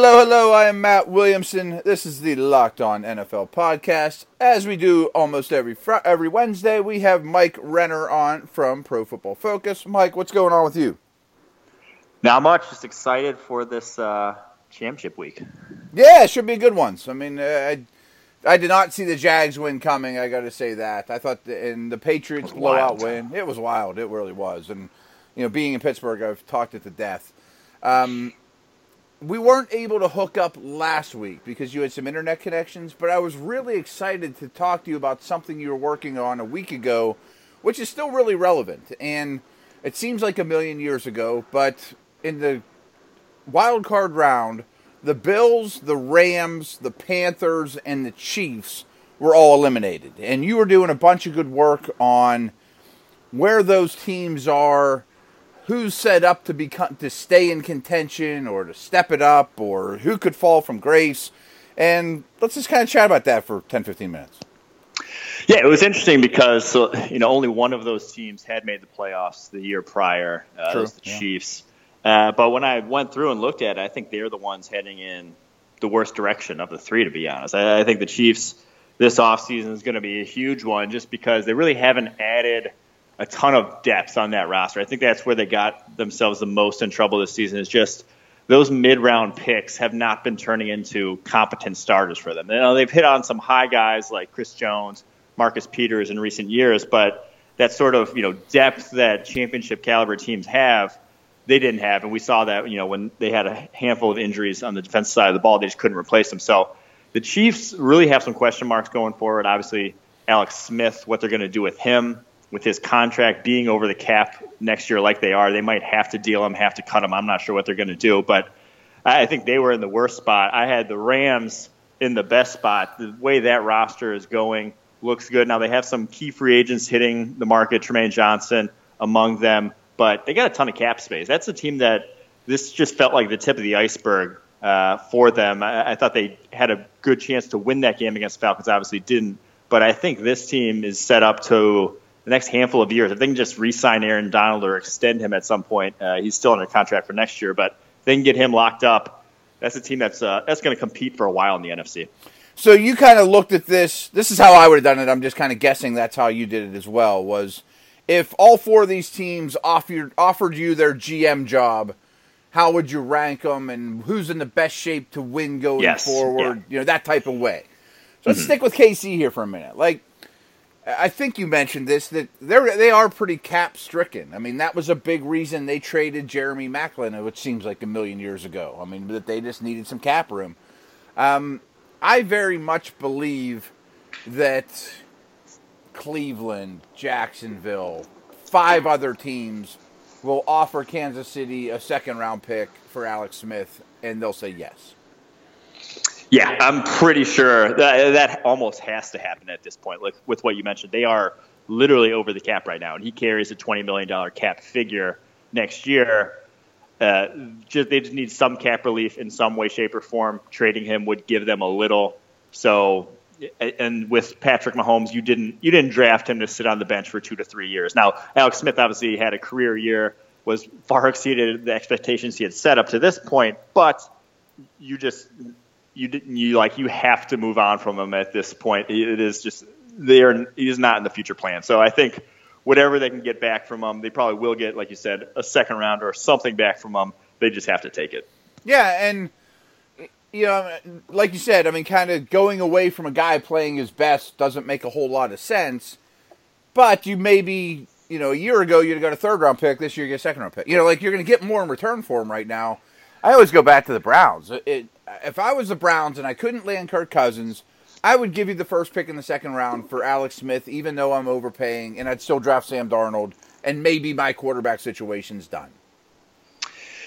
hello, hello. I am Matt Williamson. This is the Locked On NFL podcast. As we do almost every fr- every Wednesday, we have Mike Renner on from Pro Football Focus. Mike, what's going on with you? Not much. Just excited for this uh, championship week. Yeah, it should be good ones. I mean, uh, I, I did not see the Jags win coming. I got to say that. I thought, the, and the Patriots blowout win. It was wild. It really was. And you know, being in Pittsburgh, I've talked it to death. Um, we weren't able to hook up last week because you had some internet connections, but I was really excited to talk to you about something you were working on a week ago, which is still really relevant. And it seems like a million years ago, but in the wild card round, the Bills, the Rams, the Panthers, and the Chiefs were all eliminated. And you were doing a bunch of good work on where those teams are who's set up to become to stay in contention or to step it up or who could fall from grace. And let's just kind of chat about that for 10, 15 minutes. Yeah, it was interesting because so, you know only one of those teams had made the playoffs the year prior. Uh, True. the yeah. Chiefs. Uh, but when I went through and looked at it, I think they're the ones heading in the worst direction of the three. To be honest, I, I think the Chiefs this offseason is going to be a huge one just because they really haven't added – a ton of depth on that roster. I think that's where they got themselves the most in trouble this season. Is just those mid-round picks have not been turning into competent starters for them. You know, they've hit on some high guys like Chris Jones, Marcus Peters in recent years, but that sort of you know depth that championship caliber teams have, they didn't have, and we saw that you know when they had a handful of injuries on the defensive side of the ball, they just couldn't replace them. So the Chiefs really have some question marks going forward. Obviously, Alex Smith, what they're going to do with him with his contract being over the cap next year like they are, they might have to deal him, have to cut him. I'm not sure what they're going to do, but I think they were in the worst spot. I had the Rams in the best spot. The way that roster is going looks good. Now they have some key free agents hitting the market, Trumaine Johnson among them, but they got a ton of cap space. That's a team that this just felt like the tip of the iceberg uh, for them. I, I thought they had a good chance to win that game against Falcons. Obviously didn't, but I think this team is set up to the next handful of years. If they can just re-sign Aaron Donald or extend him at some point, uh, he's still under contract for next year. But if they can get him locked up, that's a team that's uh, that's going to compete for a while in the NFC. So you kind of looked at this. This is how I would have done it. I'm just kind of guessing that's how you did it as well. Was if all four of these teams offered offered you their GM job, how would you rank them, and who's in the best shape to win going yes. forward? Yeah. You know that type of way. So let's mm-hmm. stick with KC here for a minute. Like I think you mentioned this that they're they are pretty cap stricken. I mean, that was a big reason they traded Jeremy Maclin, which seems like a million years ago. I mean, that they just needed some cap room. Um, I very much believe that Cleveland, Jacksonville, five other teams will offer Kansas City a second round pick for Alex Smith, and they'll say yes. Yeah, I'm pretty sure that that almost has to happen at this point. Like with what you mentioned, they are literally over the cap right now, and he carries a twenty million dollar cap figure next year. Uh, just they just need some cap relief in some way, shape, or form. Trading him would give them a little. So, and with Patrick Mahomes, you didn't you didn't draft him to sit on the bench for two to three years. Now, Alex Smith obviously had a career year, was far exceeded the expectations he had set up to this point, but you just you you like you have to move on from him at this point. It is just there. He is not in the future plan. So I think whatever they can get back from him, they probably will get, like you said, a second round or something back from him. They just have to take it. Yeah, and you know, like you said, I mean, kind of going away from a guy playing his best doesn't make a whole lot of sense. But you maybe, you know, a year ago you'd have got a third round pick. This year you get a second round pick. You know, like you're going to get more in return for him right now. I always go back to the Browns. It, if I was the Browns and I couldn't land Kirk Cousins, I would give you the first pick in the second round for Alex Smith, even though I'm overpaying, and I'd still draft Sam Darnold, and maybe my quarterback situation's done.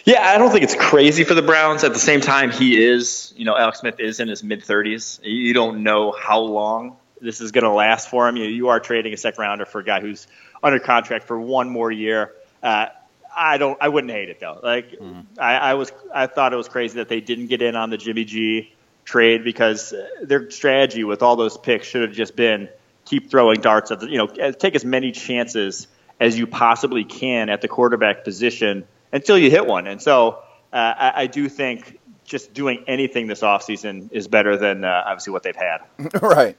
Yeah, I don't think it's crazy for the Browns. At the same time, he is, you know, Alex Smith is in his mid 30s. You don't know how long this is going to last for him. You, you, are trading a second rounder for a guy who's under contract for one more year. Uh, I don't. I wouldn't hate it though. Like mm-hmm. I, I was. I thought it was crazy that they didn't get in on the Jimmy G trade because their strategy with all those picks should have just been keep throwing darts at the. You know, take as many chances as you possibly can at the quarterback position until you hit one. And so uh, I, I do think just doing anything this offseason is better than uh, obviously what they've had. right.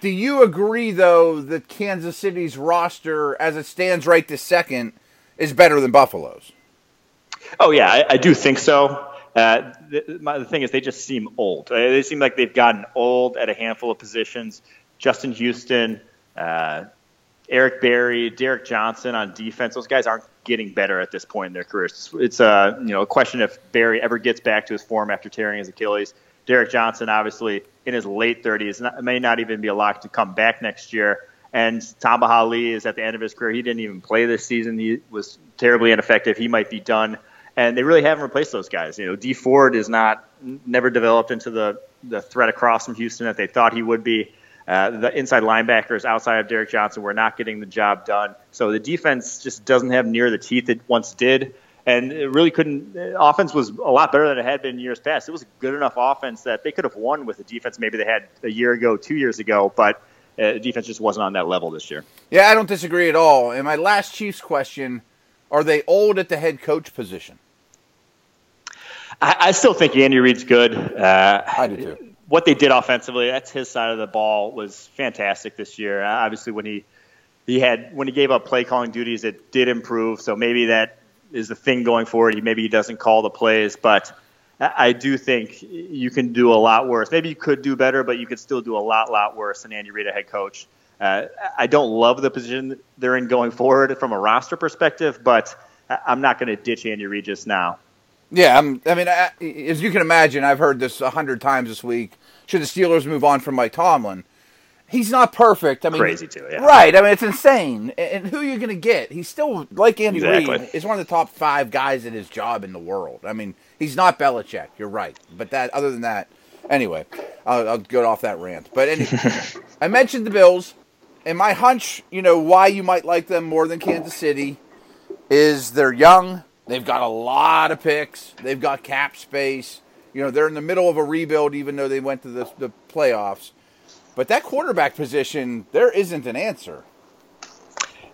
Do you agree, though, that Kansas City's roster, as it stands right this second, is better than Buffalo's? Oh, yeah, I, I do think so. Uh, the, my, the, thing is, they just seem old. Uh, they seem like they've gotten old at a handful of positions. Justin Houston, uh, Eric Berry, Derrick Johnson on defense. Those guys aren't getting better at this point in their careers. It's a uh, you know a question if Berry ever gets back to his form after tearing his Achilles. Derrick Johnson, obviously in his late 30s, not, may not even be a lock to come back next year. And Tamba is at the end of his career. He didn't even play this season. He was terribly ineffective. He might be done. And they really haven't replaced those guys. You know, Dee Ford is not never developed into the the threat across from Houston that they thought he would be. Uh, the inside linebackers outside of Derrick Johnson were not getting the job done. So the defense just doesn't have near the teeth it once did. And it really couldn't. Offense was a lot better than it had been years past. It was a good enough offense that they could have won with the defense maybe they had a year ago, two years ago, but uh, defense just wasn't on that level this year. Yeah, I don't disagree at all. And my last Chiefs question are they old at the head coach position? I, I still think Andy Reid's good. Uh, I do too what they did offensively, that's his side of the ball was fantastic this year. Uh, obviously, when he he had when he gave up play calling duties, it did improve. So maybe that is the thing going forward. He maybe he doesn't call the plays, but I do think you can do a lot worse. Maybe you could do better, but you could still do a lot, lot worse than Andy Reid, a head coach. Uh, I don't love the position they're in going forward from a roster perspective, but I'm not going to ditch Andy Reid just now. Yeah, I'm, i mean, I, as you can imagine, I've heard this a hundred times this week. Should the Steelers move on from Mike Tomlin? He's not perfect. I mean, crazy too. Yeah. Right. I mean, it's insane. And who are you going to get? He's still like Andy exactly. Reid. Is one of the top five guys at his job in the world. I mean, he's not Belichick. You're right. But that, other than that, anyway, I'll, I'll go off that rant. But anyway, I mentioned the Bills, and my hunch, you know, why you might like them more than Kansas City, is they're young They've got a lot of picks. They've got cap space. You know, they're in the middle of a rebuild, even though they went to the, the playoffs. But that quarterback position, there isn't an answer.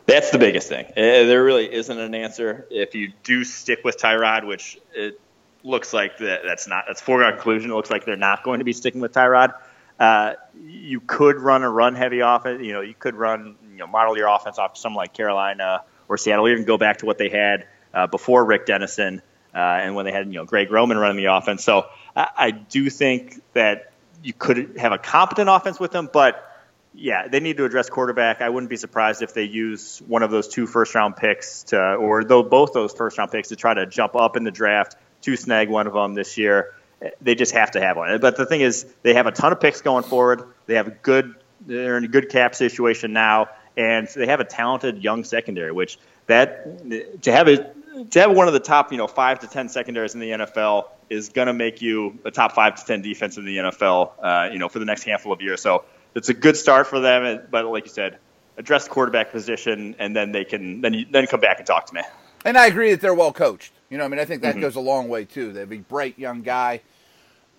That's the biggest thing. Uh, there really isn't an answer. If you do stick with Tyrod, which it looks like that, that's not that's foregone conclusion. It looks like they're not going to be sticking with Tyrod. Uh, you could run a run heavy offense. You know, you could run you know model your offense off something like Carolina or Seattle. Even go back to what they had uh, before Rick Dennison uh, and when they had you know Greg Roman running the offense. So I, I do think that you could have a competent offense with them, but yeah, they need to address quarterback. I wouldn't be surprised if they use one of those two first round picks to, or though both those first round picks to try to jump up in the draft to snag one of them this year. They just have to have one. But the thing is, they have a ton of picks going forward. They have a good, they're in a good cap situation now, and they have a talented young secondary. Which that to have it to have one of the top, you know, five to ten secondaries in the NFL is going to make you a top five to ten defense in the NFL, uh, you know, for the next handful of years. So it's a good start for them. But like you said, address the quarterback position, and then they can then you, then come back and talk to me. And I agree that they're well coached. You know, I mean, I think that mm-hmm. goes a long way too. They'd be bright young guy.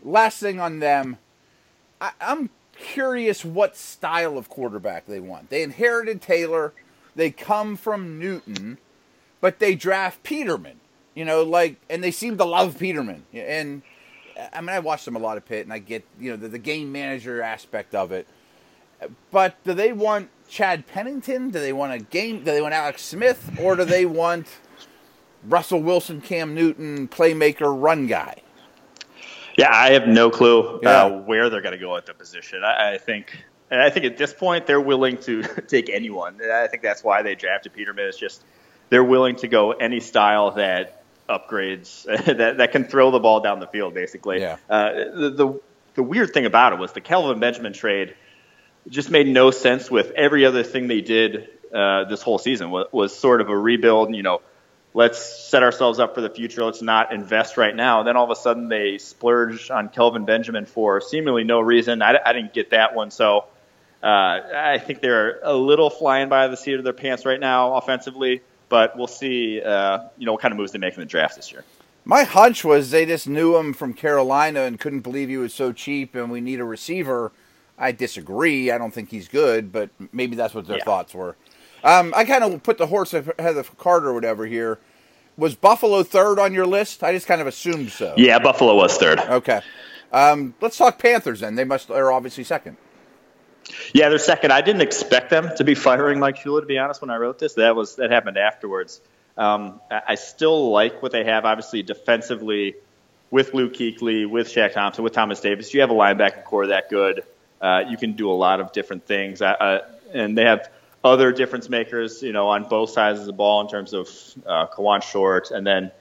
Last thing on them, I, I'm curious what style of quarterback they want. They inherited Taylor. They come from Newton but they draft Peterman. You know, like, and they seem to love Peterman. And I mean, I watched them a lot of Pitt, and I get you know the, the game manager aspect of it. But do they want Chad Pennington? Do they want a game? Do they want Alex Smith, or do they want Russell Wilson, Cam Newton, playmaker, run guy? Yeah, I have no clue yeah. uh, where they're going to go at the position. I, I think, and I think at this point they're willing to take anyone. I think that's why they drafted Peterman. It's just they're willing to go any style that upgrades that that can throw the ball down the field. Basically, yeah. Uh, the, the the weird thing about it was the Kelvin Benjamin trade just made no sense with every other thing they did uh, this whole season. Was, was sort of a rebuild. You know, let's set ourselves up for the future. Let's not invest right now. And then all of a sudden they splurge on Kelvin Benjamin for seemingly no reason. I, I didn't get that one. So uh, I think they're a little flying by the seat of their pants right now offensively but we'll see. Uh, you know what kind of moves they make in the draft this year. My hunch was they just knew him from Carolina and couldn't believe he was so cheap, and we need a receiver. I disagree. I don't think he's good, but maybe that's what their yeah. thoughts were. Um, I kind of put the horse ahead of the cart or whatever here. was Buffalo third on your list? I just kind of assumed so. Yeah, Buffalo was third. Okay. Um, let's talk Panthers then. They must are obviously second. Yeah, they're second. I didn't expect them to be firing Mike Shula. To be honest, when I wrote this, that was that happened afterwards. Um, I still like what they have. Obviously, defensively, with Luke Kuechly, with Shaq Thompson, with Thomas Davis, you have a linebacker corps that good. Uh, you can do a lot of different things, uh, and they have other difference makers, you know, on both sides of the ball in terms of uh, Kawann Short and then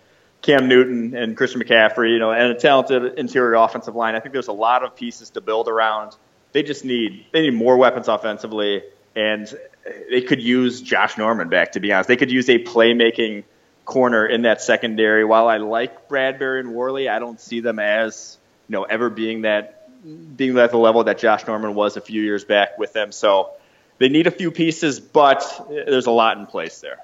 Cam Newton and Christian McCaffrey, you know, and a talented interior offensive line. I think there's a lot of pieces to build around. They just need they need more weapons offensively, and they could use Josh Norman back. To be honest, they could use a playmaking corner in that secondary. While I like Bradberry and Worley, I don't see them as you know ever being that being at the level that Josh Norman was a few years back with them. So they need a few pieces, but uh, there's a lot in place there.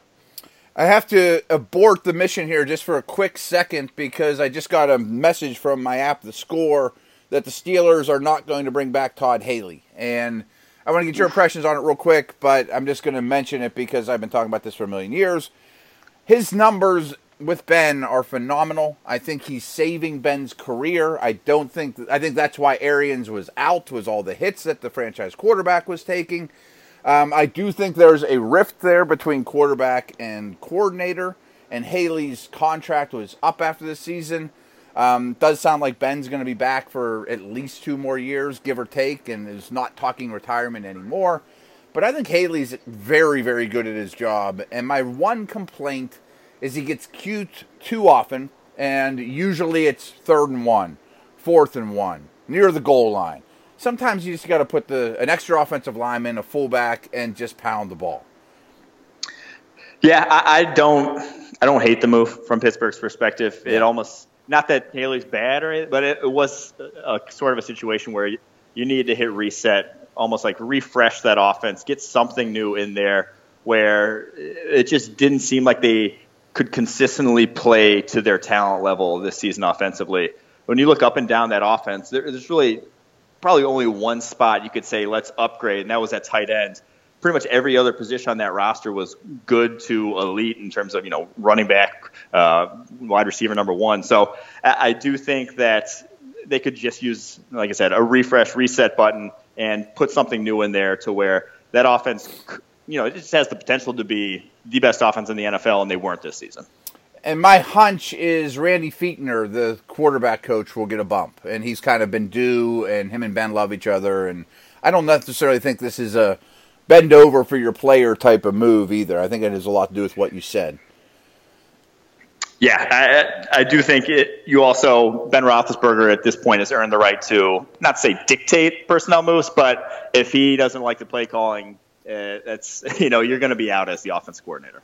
I have to abort the mission here just for a quick second because I just got a message from my app, The Score, that the Steelers are not going to bring back Todd Haley. And I want to get your impressions on it real quick, but I'm just going to mention it because I've been talking about this for a million years. His numbers with Ben are phenomenal. I think he's saving Ben's career. I don't think I think that's why Arians was out was all the hits that the franchise quarterback was taking. Um, I do think there's a rift there between quarterback and coordinator, and Haley's contract was up after the season. Um, does sound like Ben's going to be back for at least two more years, give or take, and is not talking retirement anymore. But I think Haley's very, very good at his job. And my one complaint is he gets cute too often, and usually it's third and one, fourth and one, near the goal line sometimes you just got to put the an extra offensive lineman, a fullback, and just pound the ball. Yeah, I, I don't. I don't hate the move from Pittsburgh's perspective. It almost not that Haley's bad or anything, but it, it was a, a, sort of a situation where you, you need to hit reset, almost like refresh that offense, get something new in there where it just didn't seem like they could consistently play to their talent level this season offensively. When you look up and down that offense, there, there's really probably only one spot you could say let's upgrade, and that was at tight end. Pretty much every other position on that roster was good to elite in terms of you know running back, uh, wide receiver number one. So I, I do think that they could just use, like I said, a refresh, reset button, and put something new in there to where that offense, you know, it just has the potential to be the best offense in the NFL, and they weren't this season and my hunch is Randy Fichtner, the quarterback coach, will get a bump, and he's kind of been due, and him and Ben love each other, and I don't necessarily think this is a bend over for your player type of move either. I think it has a lot to do with what you said. Yeah, I, I do think it. You also Ben Roethlisberger at this point has earned the right to not say dictate personnel moves, but if he doesn't like the play calling, uh, that's you know you're going to be out as the offense coordinator.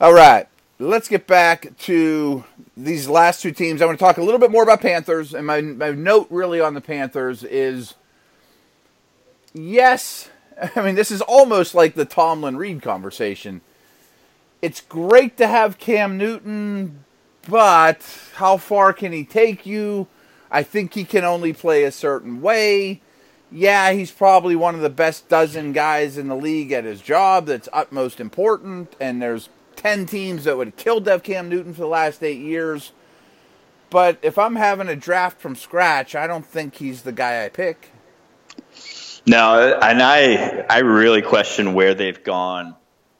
All right, let's get back to these last two teams. I want to talk a little bit more about Panthers, and my, my note really on the Panthers is yes, I mean, this is almost like the Tomlin Reid conversation. It's great to have Cam Newton, but how far can he take you? I think he can only play a certain way. Yeah, he's probably one of the best dozen guys in the league at his job that's utmost important, and there's 10 teams that would kill Dev Cam Newton for the last eight years. But if I'm having a draft from scratch, I don't think he's the guy I pick. No, and I I really question where they've gone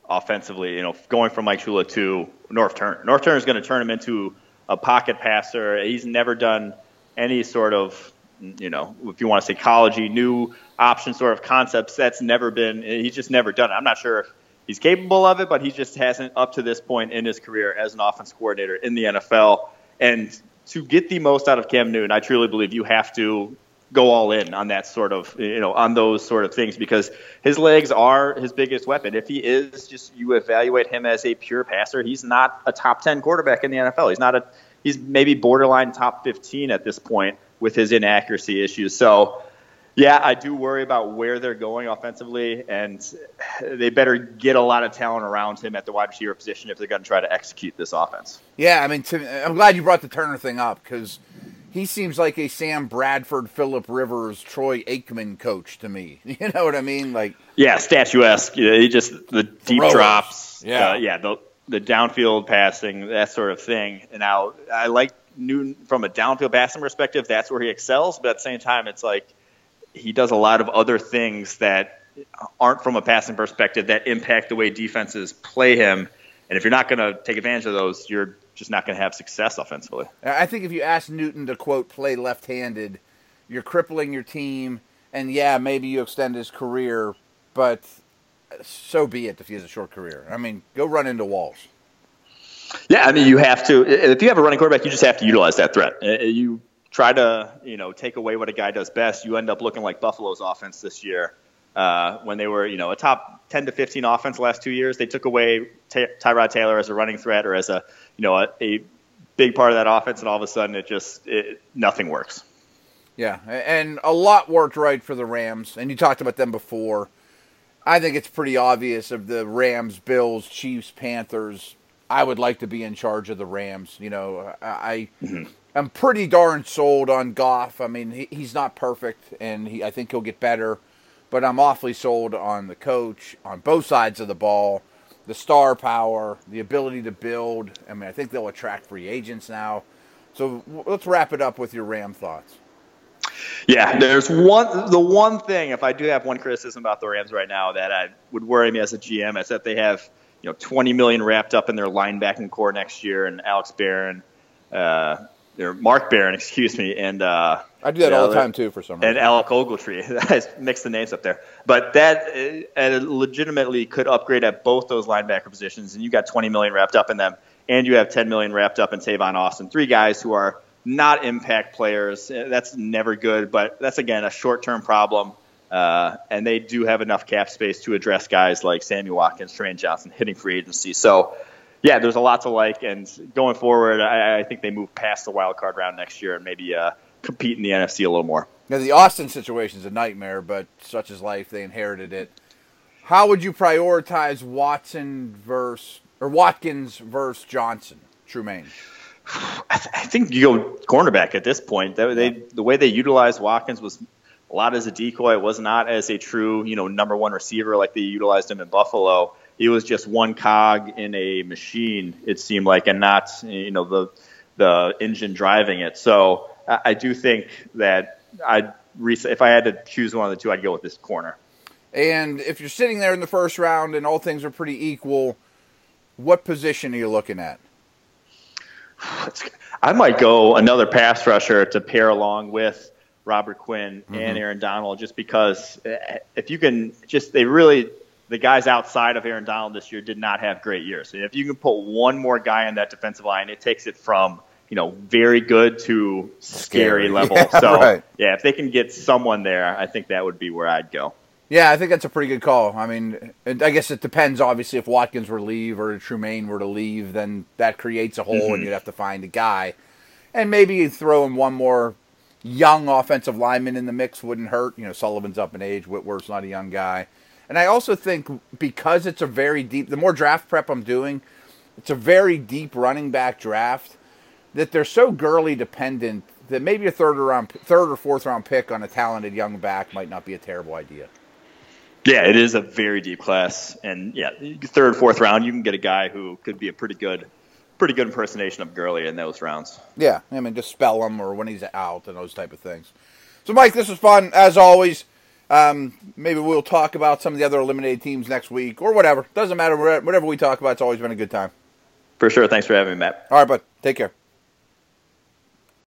offensively. You know, going from Mike Shula to Norv Turner. Norv Turner is going to turn him into a pocket passer. He's never done any sort of, you know, if you want to say collegey, new option sort of concepts. That's never been. He's just never done it. I'm not sure he's capable of it, but he just hasn't up to this point in his career as an offense coordinator in the NFL. And to get the most out of Cam Newton, I truly believe you have to go all in on that sort of you know on those sort of things because his legs are his biggest weapon. If he is just you evaluate him as a pure passer, he's not a top 10 quarterback in the NFL. He's not a he's maybe borderline top 15 at this point with his inaccuracy issues. So yeah, I do worry about where they're going offensively, and they better get a lot of talent around him at the wide receiver position if they're going to try to execute this offense. Yeah, I mean, to, I'm glad you brought the Turner thing up because he seems like a Sam Bradford, Philip Rivers, Troy Aikman coach to me. You know what I mean? Like yeah, statuesque. You know, he just the deep throwers. drops. Yeah, uh, yeah, the the downfield passing, that sort of thing. And now I like Newton from a downfield passing perspective. That's where he excels. But at the same time, it's like he does a lot of other things that aren't from a passing perspective that impact the way defenses play him. And if you're not going to take advantage of those, you're just not going to have success offensively. I think if you ask Newton to quote play left-handed, you're crippling your team, and yeah, maybe you extend his career, but so be it if he has a short career. I mean, go run into walls. Yeah, I mean, you have to. If you have a running quarterback, you just have to utilize that threat. Uh, you try to, you know, take away what a guy does best. You end up looking like Buffalo's offense this year. Uh, when they were, you know, a top 10 to 15 offense the last two years, they took away Ty- Tyrod Taylor as a running threat or as a, you know, a, a, big part of that offense, and all of a sudden it just it, nothing works. Yeah, and a lot worked right for the Rams, and you talked about them before. I think it's pretty obvious of the Rams, Bills, Chiefs, Panthers. I would like to be in charge of the Rams. You know, I mm-hmm. I'm pretty darn sold on Goff. I mean, he, he's not perfect, and he, I think he'll get better but I'm awfully sold on the coach on both sides of the ball, the star power, the ability to build. I mean, I think they'll attract free agents now. So let's wrap it up with your Ram thoughts. Yeah, there's one. The one thing, if I do have one criticism about the Rams right now, that I would worry me as a GM is that they have you know 20 million wrapped up in their linebacking corps next year, and Alex Barron, uh, or Mark Barron, excuse me, and uh, I do that all the time too for some reason. And Alec Ogletree, I mixed the names up there, but that uh, legitimately could upgrade at both those linebacker positions, and you got 20 million wrapped up in them, and you have 10 million wrapped up in Tavon Austin, three guys who are not impact players. Uh, that's never good, but that's again a short-term problem. Uh, and they do have enough cap space to address guys like Sammy Watkins, Trumaine Johnson hitting free agency. So yeah, there's a lot to like, and going forward, I, I, think they move past the wild card round next year and maybe uh, compete in the NFC a little more. Now, the Austin situation is a nightmare, but such is life. They inherited it. How would you prioritize Watson versus or Watkins versus Johnson, Trumaine? I, th- I think you go cornerback at this point. They, they, the way they utilized Watkins was a lot as a decoy. It was not as a true, you know, number one receiver like they utilized him in Buffalo he was just one cog in a machine. It seemed like, and not you know the the engine driving it. So I, I do think that I'd if I had to choose one of the two, I'd go with this corner. And if you're sitting there in the first round and all things are pretty equal, what position are you looking at? I might go another pass rusher to pair along with Robert Quinn mm-hmm. and Aaron Donald, just because eh, if you can just they really the guys outside of Aaron Donald this year did not have great years. And if you can put one more guy on that defensive line, it takes it from you know very good to scary, scary. level. Yeah, so right. yeah, if they can get someone there, I think that would be where I'd go. Yeah, I think that's a pretty good call. I mean, I guess it depends. Obviously, if Watkins were to leave or Trumaine were to leave, then that creates a hole, mm-hmm. and you'd have to find a guy, and maybe throw in one more young offensive lineman in the mix wouldn't hurt. You know, Sullivan's up in age, Whitworth's not a young guy. And I also think because it's a very deep, the more draft prep I'm doing, it's a very deep running back draft that they're so Gurley dependent that maybe a third round, third or fourth round pick on a talented young back might not be a terrible idea. Yeah, it is a very deep class, and yeah, third, fourth round, you can get a guy who could be a pretty good, pretty good impersonation of Gurley in those rounds. Yeah, I mean, just spell him or when he's out and those type of things. So, Mike, this was fun as always. Um, maybe we'll talk about some of the other eliminated teams next week or whatever. Doesn't matter. Whatever we talk about, it's always been a good time. For sure. Thanks for having me, Matt. All right, bud. Take care.